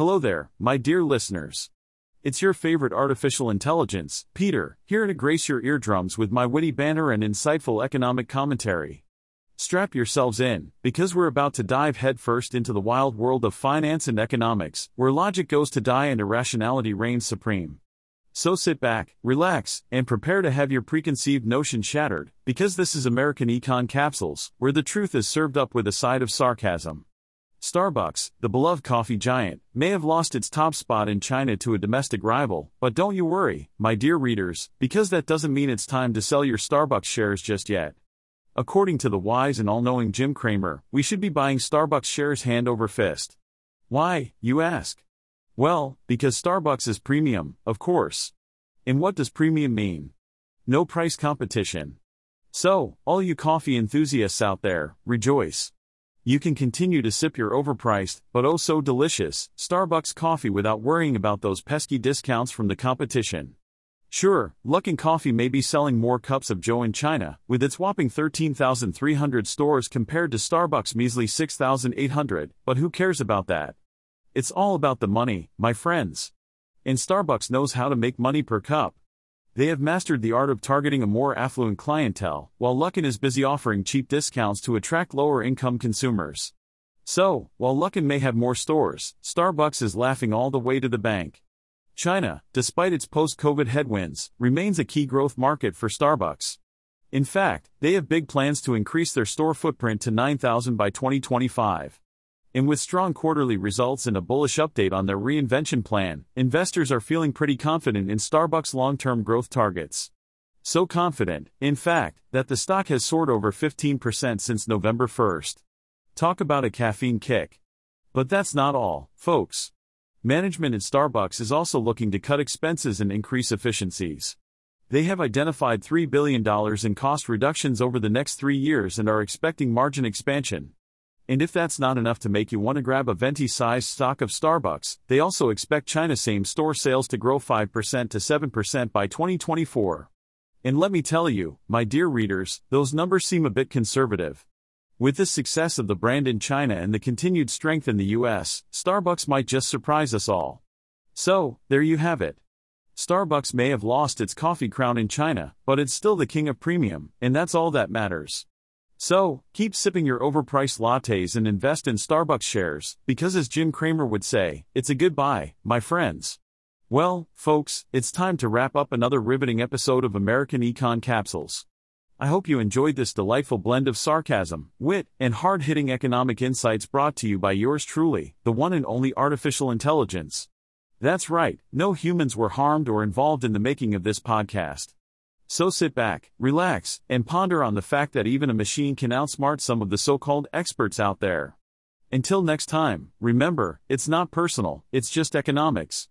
Hello there, my dear listeners. It's your favorite artificial intelligence, Peter, here to grace your eardrums with my witty banter and insightful economic commentary. Strap yourselves in, because we're about to dive headfirst into the wild world of finance and economics, where logic goes to die and irrationality reigns supreme. So sit back, relax, and prepare to have your preconceived notion shattered, because this is American Econ Capsules, where the truth is served up with a side of sarcasm. Starbucks, the beloved coffee giant, may have lost its top spot in China to a domestic rival, but don't you worry, my dear readers, because that doesn't mean it's time to sell your Starbucks shares just yet. According to the wise and all knowing Jim Cramer, we should be buying Starbucks shares hand over fist. Why, you ask? Well, because Starbucks is premium, of course. And what does premium mean? No price competition. So, all you coffee enthusiasts out there, rejoice. You can continue to sip your overpriced, but oh so delicious, Starbucks coffee without worrying about those pesky discounts from the competition. Sure, Luckin Coffee may be selling more cups of Joe in China, with its whopping 13,300 stores compared to Starbucks' measly 6,800, but who cares about that? It's all about the money, my friends. And Starbucks knows how to make money per cup. They have mastered the art of targeting a more affluent clientele, while Luckin is busy offering cheap discounts to attract lower income consumers. So, while Luckin may have more stores, Starbucks is laughing all the way to the bank. China, despite its post COVID headwinds, remains a key growth market for Starbucks. In fact, they have big plans to increase their store footprint to 9,000 by 2025. And with strong quarterly results and a bullish update on their reinvention plan, investors are feeling pretty confident in Starbucks' long term growth targets. So confident, in fact, that the stock has soared over 15% since November 1st. Talk about a caffeine kick. But that's not all, folks. Management at Starbucks is also looking to cut expenses and increase efficiencies. They have identified $3 billion in cost reductions over the next three years and are expecting margin expansion. And if that's not enough to make you want to grab a venti sized stock of Starbucks, they also expect China same store sales to grow 5% to 7% by 2024. And let me tell you, my dear readers, those numbers seem a bit conservative. With the success of the brand in China and the continued strength in the US, Starbucks might just surprise us all. So, there you have it. Starbucks may have lost its coffee crown in China, but it's still the king of premium, and that's all that matters. So, keep sipping your overpriced lattes and invest in Starbucks shares, because as Jim Cramer would say, it's a good buy, my friends. Well, folks, it's time to wrap up another riveting episode of American Econ Capsules. I hope you enjoyed this delightful blend of sarcasm, wit, and hard hitting economic insights brought to you by yours truly, the one and only artificial intelligence. That's right, no humans were harmed or involved in the making of this podcast. So sit back, relax, and ponder on the fact that even a machine can outsmart some of the so called experts out there. Until next time, remember, it's not personal, it's just economics.